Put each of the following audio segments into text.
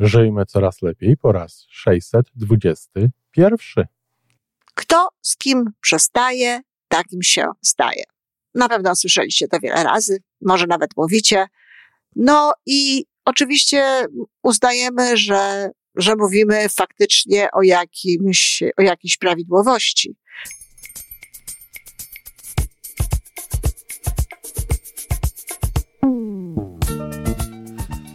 Żyjmy coraz lepiej po raz 621. Kto z kim przestaje, takim się staje. Na pewno słyszeliście to wiele razy, może nawet mówicie. No i oczywiście uznajemy, że, że mówimy faktycznie o, jakimś, o jakiejś prawidłowości.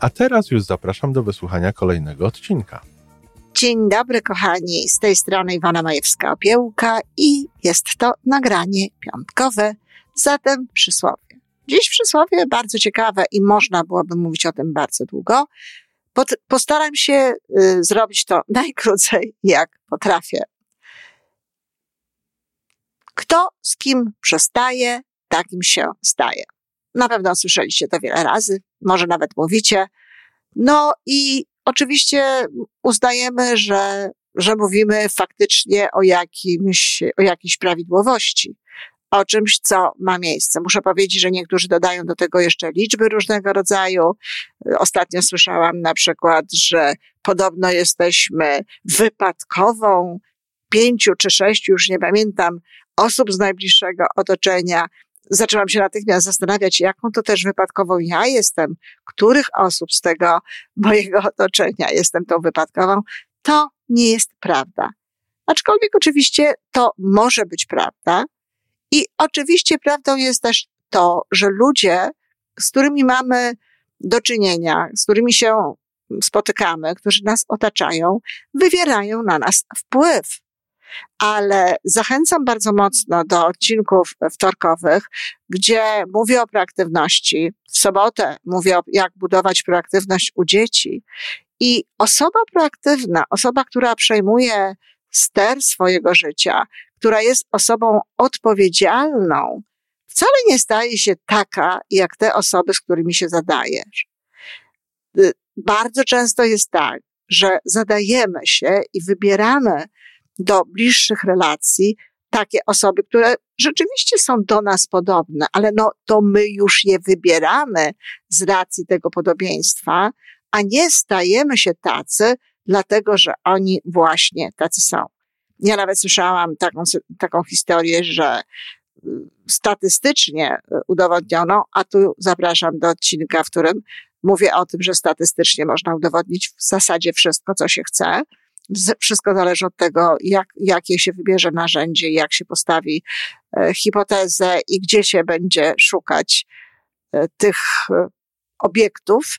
a teraz już zapraszam do wysłuchania kolejnego odcinka. Dzień dobry, kochani. Z tej strony Iwana Majewska-Opiełka i jest to nagranie piątkowe, zatem przysłowie. Dziś przysłowie bardzo ciekawe i można byłoby mówić o tym bardzo długo. Postaram się y, zrobić to najkrócej, jak potrafię. Kto z kim przestaje, takim się staje. Na pewno słyszeliście to wiele razy, może nawet mówicie. No i oczywiście uznajemy, że, że mówimy faktycznie o, jakimś, o jakiejś prawidłowości, o czymś, co ma miejsce. Muszę powiedzieć, że niektórzy dodają do tego jeszcze liczby różnego rodzaju. Ostatnio słyszałam na przykład, że podobno jesteśmy wypadkową pięciu czy sześciu, już nie pamiętam, osób z najbliższego otoczenia, zaczęłam się natychmiast zastanawiać, jaką to też wypadkową ja jestem, których osób z tego mojego otoczenia jestem tą wypadkową, to nie jest prawda. Aczkolwiek oczywiście to może być prawda. I oczywiście prawdą jest też to, że ludzie, z którymi mamy do czynienia, z którymi się spotykamy, którzy nas otaczają, wywierają na nas wpływ ale zachęcam bardzo mocno do odcinków wtorkowych, gdzie mówię o proaktywności. W sobotę mówię o jak budować proaktywność u dzieci. I osoba proaktywna, osoba, która przejmuje ster swojego życia, która jest osobą odpowiedzialną, wcale nie staje się taka, jak te osoby, z którymi się zadajesz. Y, bardzo często jest tak, że zadajemy się i wybieramy do bliższych relacji takie osoby, które rzeczywiście są do nas podobne, ale no to my już je wybieramy z racji tego podobieństwa, a nie stajemy się tacy, dlatego że oni właśnie tacy są. Ja nawet słyszałam taką, taką historię, że y, statystycznie y, udowodniono, a tu zapraszam do odcinka, w którym mówię o tym, że statystycznie można udowodnić w zasadzie wszystko, co się chce, wszystko zależy od tego, jak, jakie się wybierze narzędzie, jak się postawi e, hipotezę i gdzie się będzie szukać e, tych e, obiektów.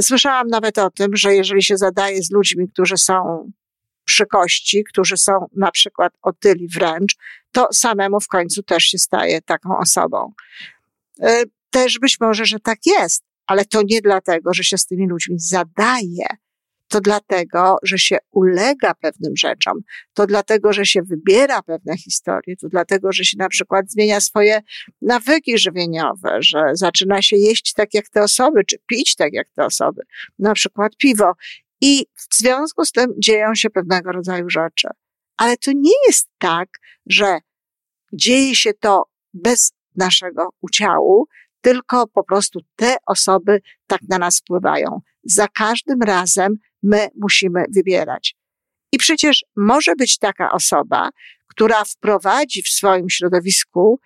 Słyszałam nawet o tym, że jeżeli się zadaje z ludźmi, którzy są przy kości, którzy są na przykład otyli wręcz, to samemu w końcu też się staje taką osobą. Też być może, że tak jest, ale to nie dlatego, że się z tymi ludźmi zadaje, to dlatego, że się ulega pewnym rzeczom, to dlatego, że się wybiera pewne historie, to dlatego, że się na przykład zmienia swoje nawyki żywieniowe, że zaczyna się jeść tak jak te osoby, czy pić tak jak te osoby, na przykład piwo. I w związku z tym dzieją się pewnego rodzaju rzeczy. Ale to nie jest tak, że dzieje się to bez naszego udziału, tylko po prostu te osoby tak na nas wpływają. Za każdym razem my musimy wybierać. I przecież może być taka osoba, która wprowadzi w swoim środowisku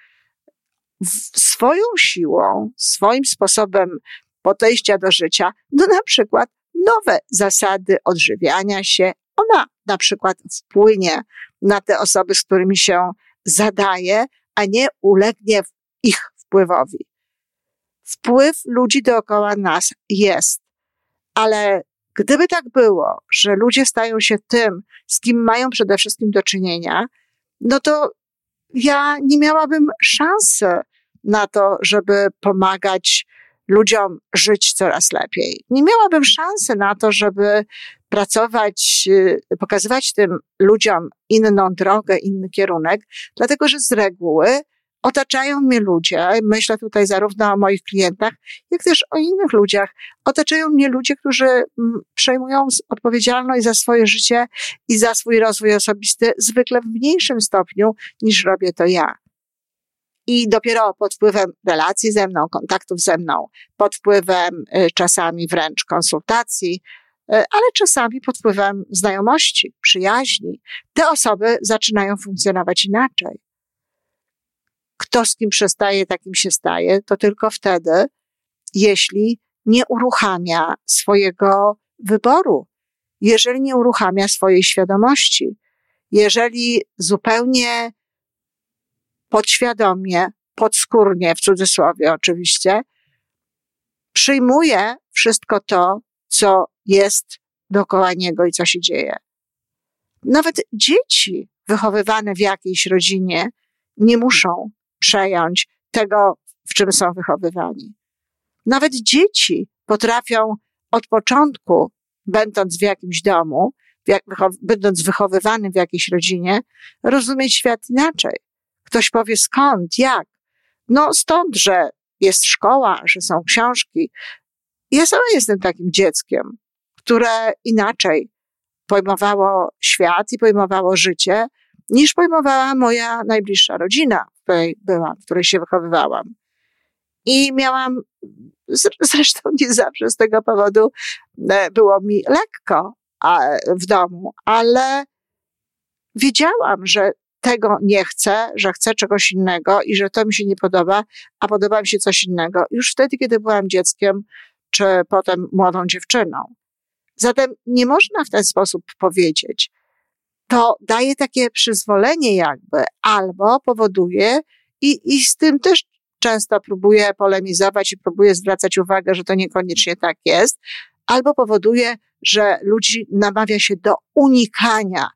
swoją siłą, swoim sposobem podejścia do życia, no na przykład nowe zasady odżywiania się. Ona na przykład wpłynie na te osoby, z którymi się zadaje, a nie ulegnie ich wpływowi. Wpływ ludzi dookoła nas jest, ale Gdyby tak było, że ludzie stają się tym, z kim mają przede wszystkim do czynienia, no to ja nie miałabym szansy na to, żeby pomagać ludziom żyć coraz lepiej. Nie miałabym szansy na to, żeby pracować, y, pokazywać tym ludziom inną drogę, inny kierunek, dlatego że z reguły otaczają mnie ludzie, myślę tutaj zarówno o moich klientach, jak też o innych ludziach, otaczają mnie ludzie, którzy mm, przejmują odpowiedzialność za swoje życie i za swój rozwój osobisty zwykle w mniejszym stopniu niż robię to ja. I dopiero pod wpływem relacji ze mną, kontaktów ze mną, pod wpływem y, czasami wręcz konsultacji, y, ale czasami pod wpływem znajomości, przyjaźni, te osoby zaczynają funkcjonować inaczej. Kto z kim przestaje, takim się staje, to tylko wtedy, jeśli nie uruchamia swojego wyboru, jeżeli nie uruchamia swojej świadomości, jeżeli zupełnie podświadomie, podskórnie, w cudzysłowie oczywiście, przyjmuje wszystko to, co jest dookoła niego i co się dzieje. Nawet dzieci wychowywane w jakiejś rodzinie nie muszą przejąć tego, w czym są wychowywani. Nawet dzieci potrafią od początku, będąc w jakimś domu, będąc wychowywany w jakiejś rodzinie, rozumieć świat inaczej. Ktoś powie skąd, jak? No stąd, że jest szkoła, że są książki. Ja sama jestem takim dzieckiem, które inaczej pojmowało świat i pojmowało życie, niż pojmowała moja najbliższa rodzina, której byłam, w której się wychowywałam. I miałam, zresztą nie zawsze z tego powodu e, było mi lekko w domu, ale wiedziałam, że tego nie chcę, że chcę czegoś innego i że to mi się nie podoba, a podoba mi się coś innego. Już wtedy, kiedy byłam dzieckiem, czy potem młodą dziewczyną. Zatem nie można w ten sposób powiedzieć. To daje takie przyzwolenie jakby, albo powoduje, i, i z tym też często próbuję polemizować i próbuję zwracać uwagę, że to niekoniecznie tak jest, albo powoduje, że ludzi namawia się do unikania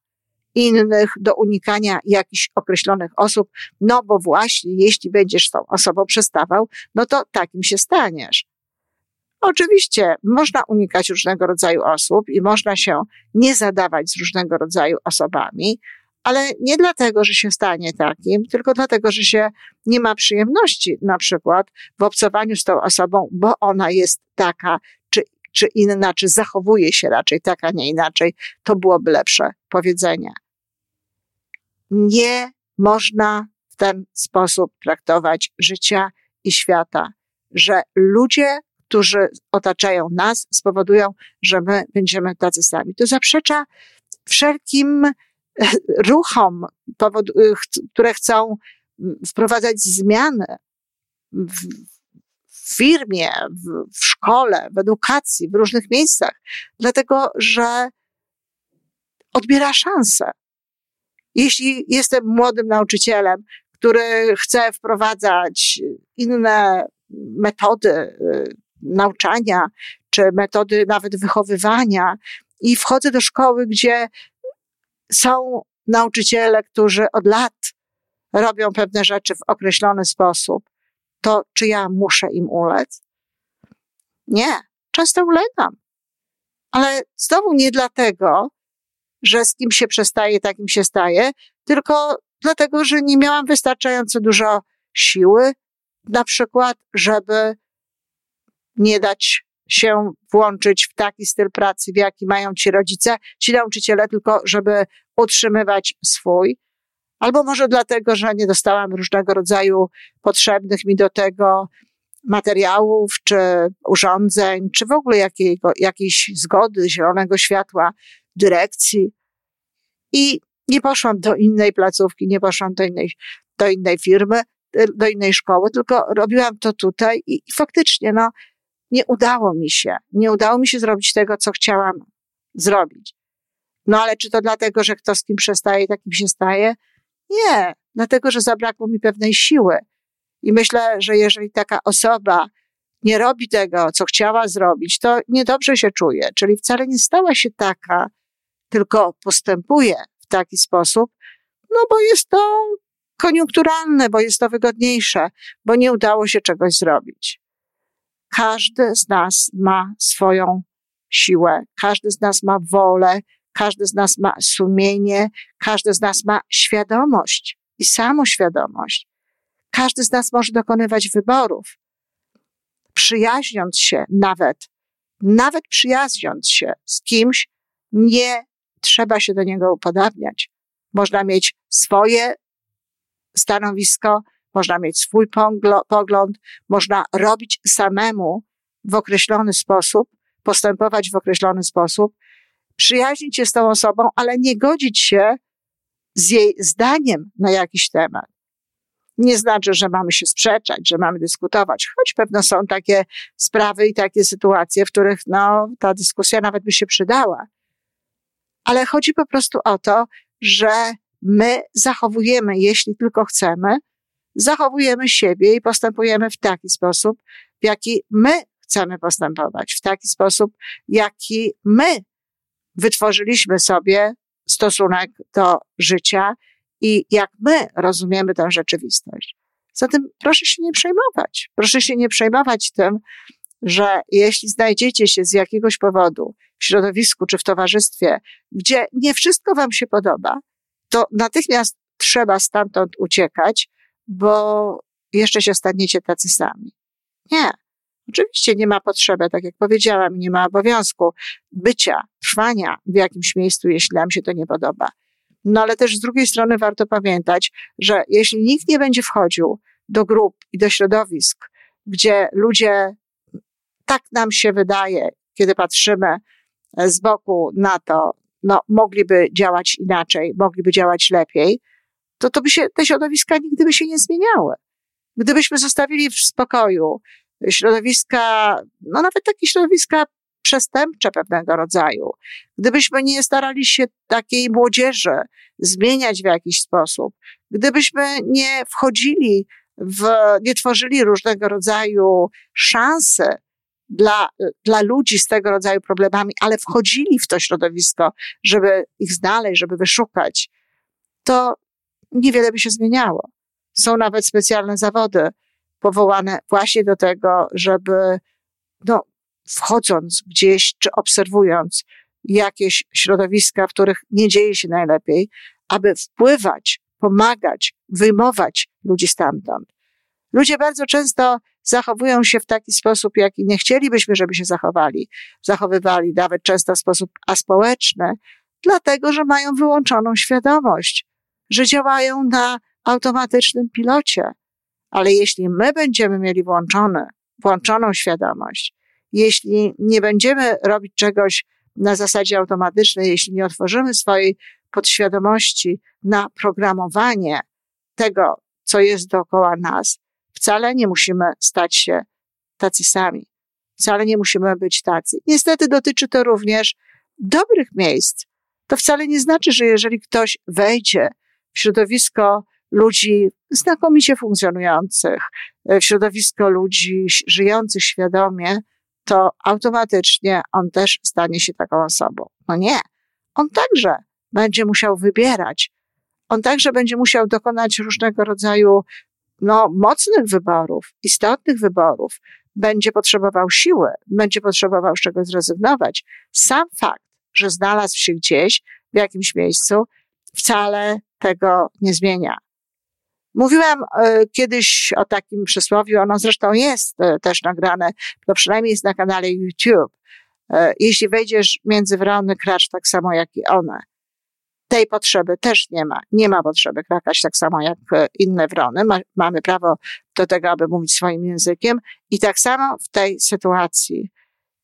innych, do unikania jakichś określonych osób, no bo właśnie jeśli będziesz tą osobą przestawał, no to takim się staniesz. Oczywiście można unikać różnego rodzaju osób i można się nie zadawać z różnego rodzaju osobami, ale nie dlatego, że się stanie takim, tylko dlatego, że się nie ma przyjemności na przykład w obcowaniu z tą osobą, bo ona jest taka czy, czy inna, czy zachowuje się raczej tak, a nie inaczej. To byłoby lepsze powiedzenie. Nie można w ten sposób traktować życia i świata, że ludzie, którzy otaczają nas, spowodują, że my będziemy tacy sami. To zaprzecza wszelkim e, ruchom, które chcą wprowadzać zmiany w, firmie, w, szkole, w edukacji, w różnych miejscach, dlatego że odbiera szansę. Jeśli jestem młodym nauczycielem, który chce wprowadzać inne metody y, nauczania, czy metody nawet wychowywania, i wchodzę do szkoły, gdzie są nauczyciele, którzy od lat robią pewne rzeczy w określony sposób, to czy ja muszę im ulec? Nie, często ulegam. Ale znowu nie dlatego, że z kim się przestaje, takim się staje, tylko dlatego, że nie miałam wystarczająco dużo siły, na przykład, żeby nie dać się włączyć w taki styl pracy, w jaki mają ci rodzice, ci nauczyciele, tylko żeby utrzymywać swój. Albo może dlatego, że nie dostałam różnego rodzaju potrzebnych mi do tego materiałów, czy urządzeń, czy w ogóle jakiego, jakiejś zgody, zielonego światła dyrekcji. I nie poszłam do innej placówki, nie poszłam do innej, do innej firmy, do innej szkoły, tylko robiłam to tutaj i, i faktycznie, no, nie udało mi się. Nie udało mi się zrobić tego, co chciałam zrobić. No ale czy to dlatego, że kto z kim przestaje, takim się staje? Nie, dlatego, że zabrakło mi pewnej siły. I myślę, że jeżeli taka osoba nie robi tego, co chciała zrobić, to niedobrze się czuje. Czyli wcale nie stała się taka, tylko postępuje w taki sposób, no bo jest to koniunkturalne, bo jest to wygodniejsze, bo nie udało się czegoś zrobić. Każdy z nas ma swoją siłę, każdy z nas ma wolę, każdy z nas ma sumienie, każdy z nas ma świadomość i samoświadomość. Każdy z nas może dokonywać wyborów, przyjaźniąc się nawet, nawet przyjaźniąc się z kimś, nie trzeba się do niego upodabniać. Można mieć swoje stanowisko, można mieć swój pogląd, można robić samemu w określony sposób, postępować w określony sposób, przyjaźnić się z tą osobą, ale nie godzić się z jej zdaniem na jakiś temat. Nie znaczy, że mamy się sprzeczać, że mamy dyskutować, choć pewno są takie sprawy i takie sytuacje, w których no, ta dyskusja nawet by się przydała. Ale chodzi po prostu o to, że my zachowujemy, jeśli tylko chcemy, zachowujemy siebie i postępujemy w taki sposób, w jaki my chcemy postępować, w taki sposób, jaki my wytworzyliśmy sobie stosunek do życia i jak my rozumiemy tę rzeczywistość. Zatem proszę się nie przejmować. Proszę się nie przejmować tym, że jeśli znajdziecie się z jakiegoś powodu w środowisku czy w towarzystwie, gdzie nie wszystko wam się podoba, to natychmiast trzeba stamtąd uciekać, bo jeszcze się staniecie tacy sami. Nie. Oczywiście nie ma potrzeby, tak jak powiedziałam, nie ma obowiązku bycia, trwania w jakimś miejscu, jeśli nam się to nie podoba. No ale też z drugiej strony warto pamiętać, że jeśli nikt nie będzie wchodził do grup i do środowisk, gdzie ludzie, tak nam się wydaje, kiedy patrzymy z boku na to, no, mogliby działać inaczej, mogliby działać lepiej, to, to by się, te środowiska nigdy by się nie zmieniały. Gdybyśmy zostawili w spokoju środowiska, no nawet takie środowiska przestępcze pewnego rodzaju, gdybyśmy nie starali się takiej młodzieży zmieniać w jakiś sposób, gdybyśmy nie wchodzili w, nie tworzyli różnego rodzaju szanse dla, dla ludzi z tego rodzaju problemami, ale wchodzili w to środowisko, żeby ich znaleźć, żeby wyszukać, to niewiele by się zmieniało. Są nawet specjalne zawody powołane właśnie do tego, żeby, no, wchodząc gdzieś czy obserwując jakieś środowiska, w których nie dzieje się najlepiej, aby wpływać, pomagać, wyjmować ludzi stamtąd. Ludzie bardzo często zachowują się w taki sposób, jaki nie chcielibyśmy, żeby się zachowali. Zachowywali nawet często w sposób aspołeczny, dlatego że mają wyłączoną świadomość, że działają na automatycznym pilocie. Ale jeśli my będziemy mieli włączone, włączoną świadomość, jeśli nie będziemy robić czegoś na zasadzie automatycznej, jeśli nie otworzymy swojej podświadomości na programowanie tego, co jest dookoła nas, wcale nie musimy stać się tacy sami. Wcale nie musimy być tacy. Niestety dotyczy to również dobrych miejsc. To wcale nie znaczy, że jeżeli ktoś wejdzie środowisko ludzi znakomicie funkcjonujących, w środowisko ludzi żyjących świadomie, to automatycznie on też stanie się taką osobą. No nie. On także będzie musiał wybierać. On także będzie musiał dokonać różnego rodzaju no, mocnych wyborów, istotnych wyborów. Będzie potrzebował siły, będzie potrzebował z czegoś zrezygnować. Sam fakt, że znalazł się gdzieś, w jakimś miejscu, wcale tego nie zmienia. Mówiłam e, kiedyś o takim przysłowiu, ono zresztą jest e, też nagrane, to przynajmniej jest na kanale YouTube. E, jeśli wejdziesz między wrony, kracz tak samo jak i one. Tej potrzeby też nie ma. Nie ma potrzeby krakać tak samo jak inne wrony. Ma, mamy prawo do tego, aby mówić swoim językiem. I tak samo w tej sytuacji.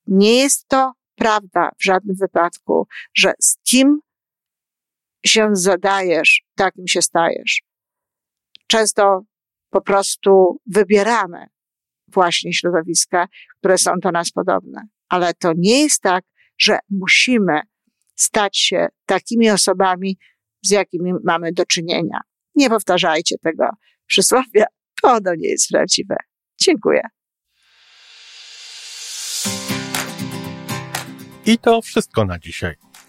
Nie jest to prawda w żadnym wypadku, że z kim się zadajesz, takim się stajesz często po prostu wybieramy właśnie środowiska, które są do nas podobne. Ale to nie jest tak, że musimy stać się takimi osobami, z jakimi mamy do czynienia. Nie powtarzajcie tego przysłowia, to ono nie jest prawdziwe. Dziękuję. I to wszystko na dzisiaj.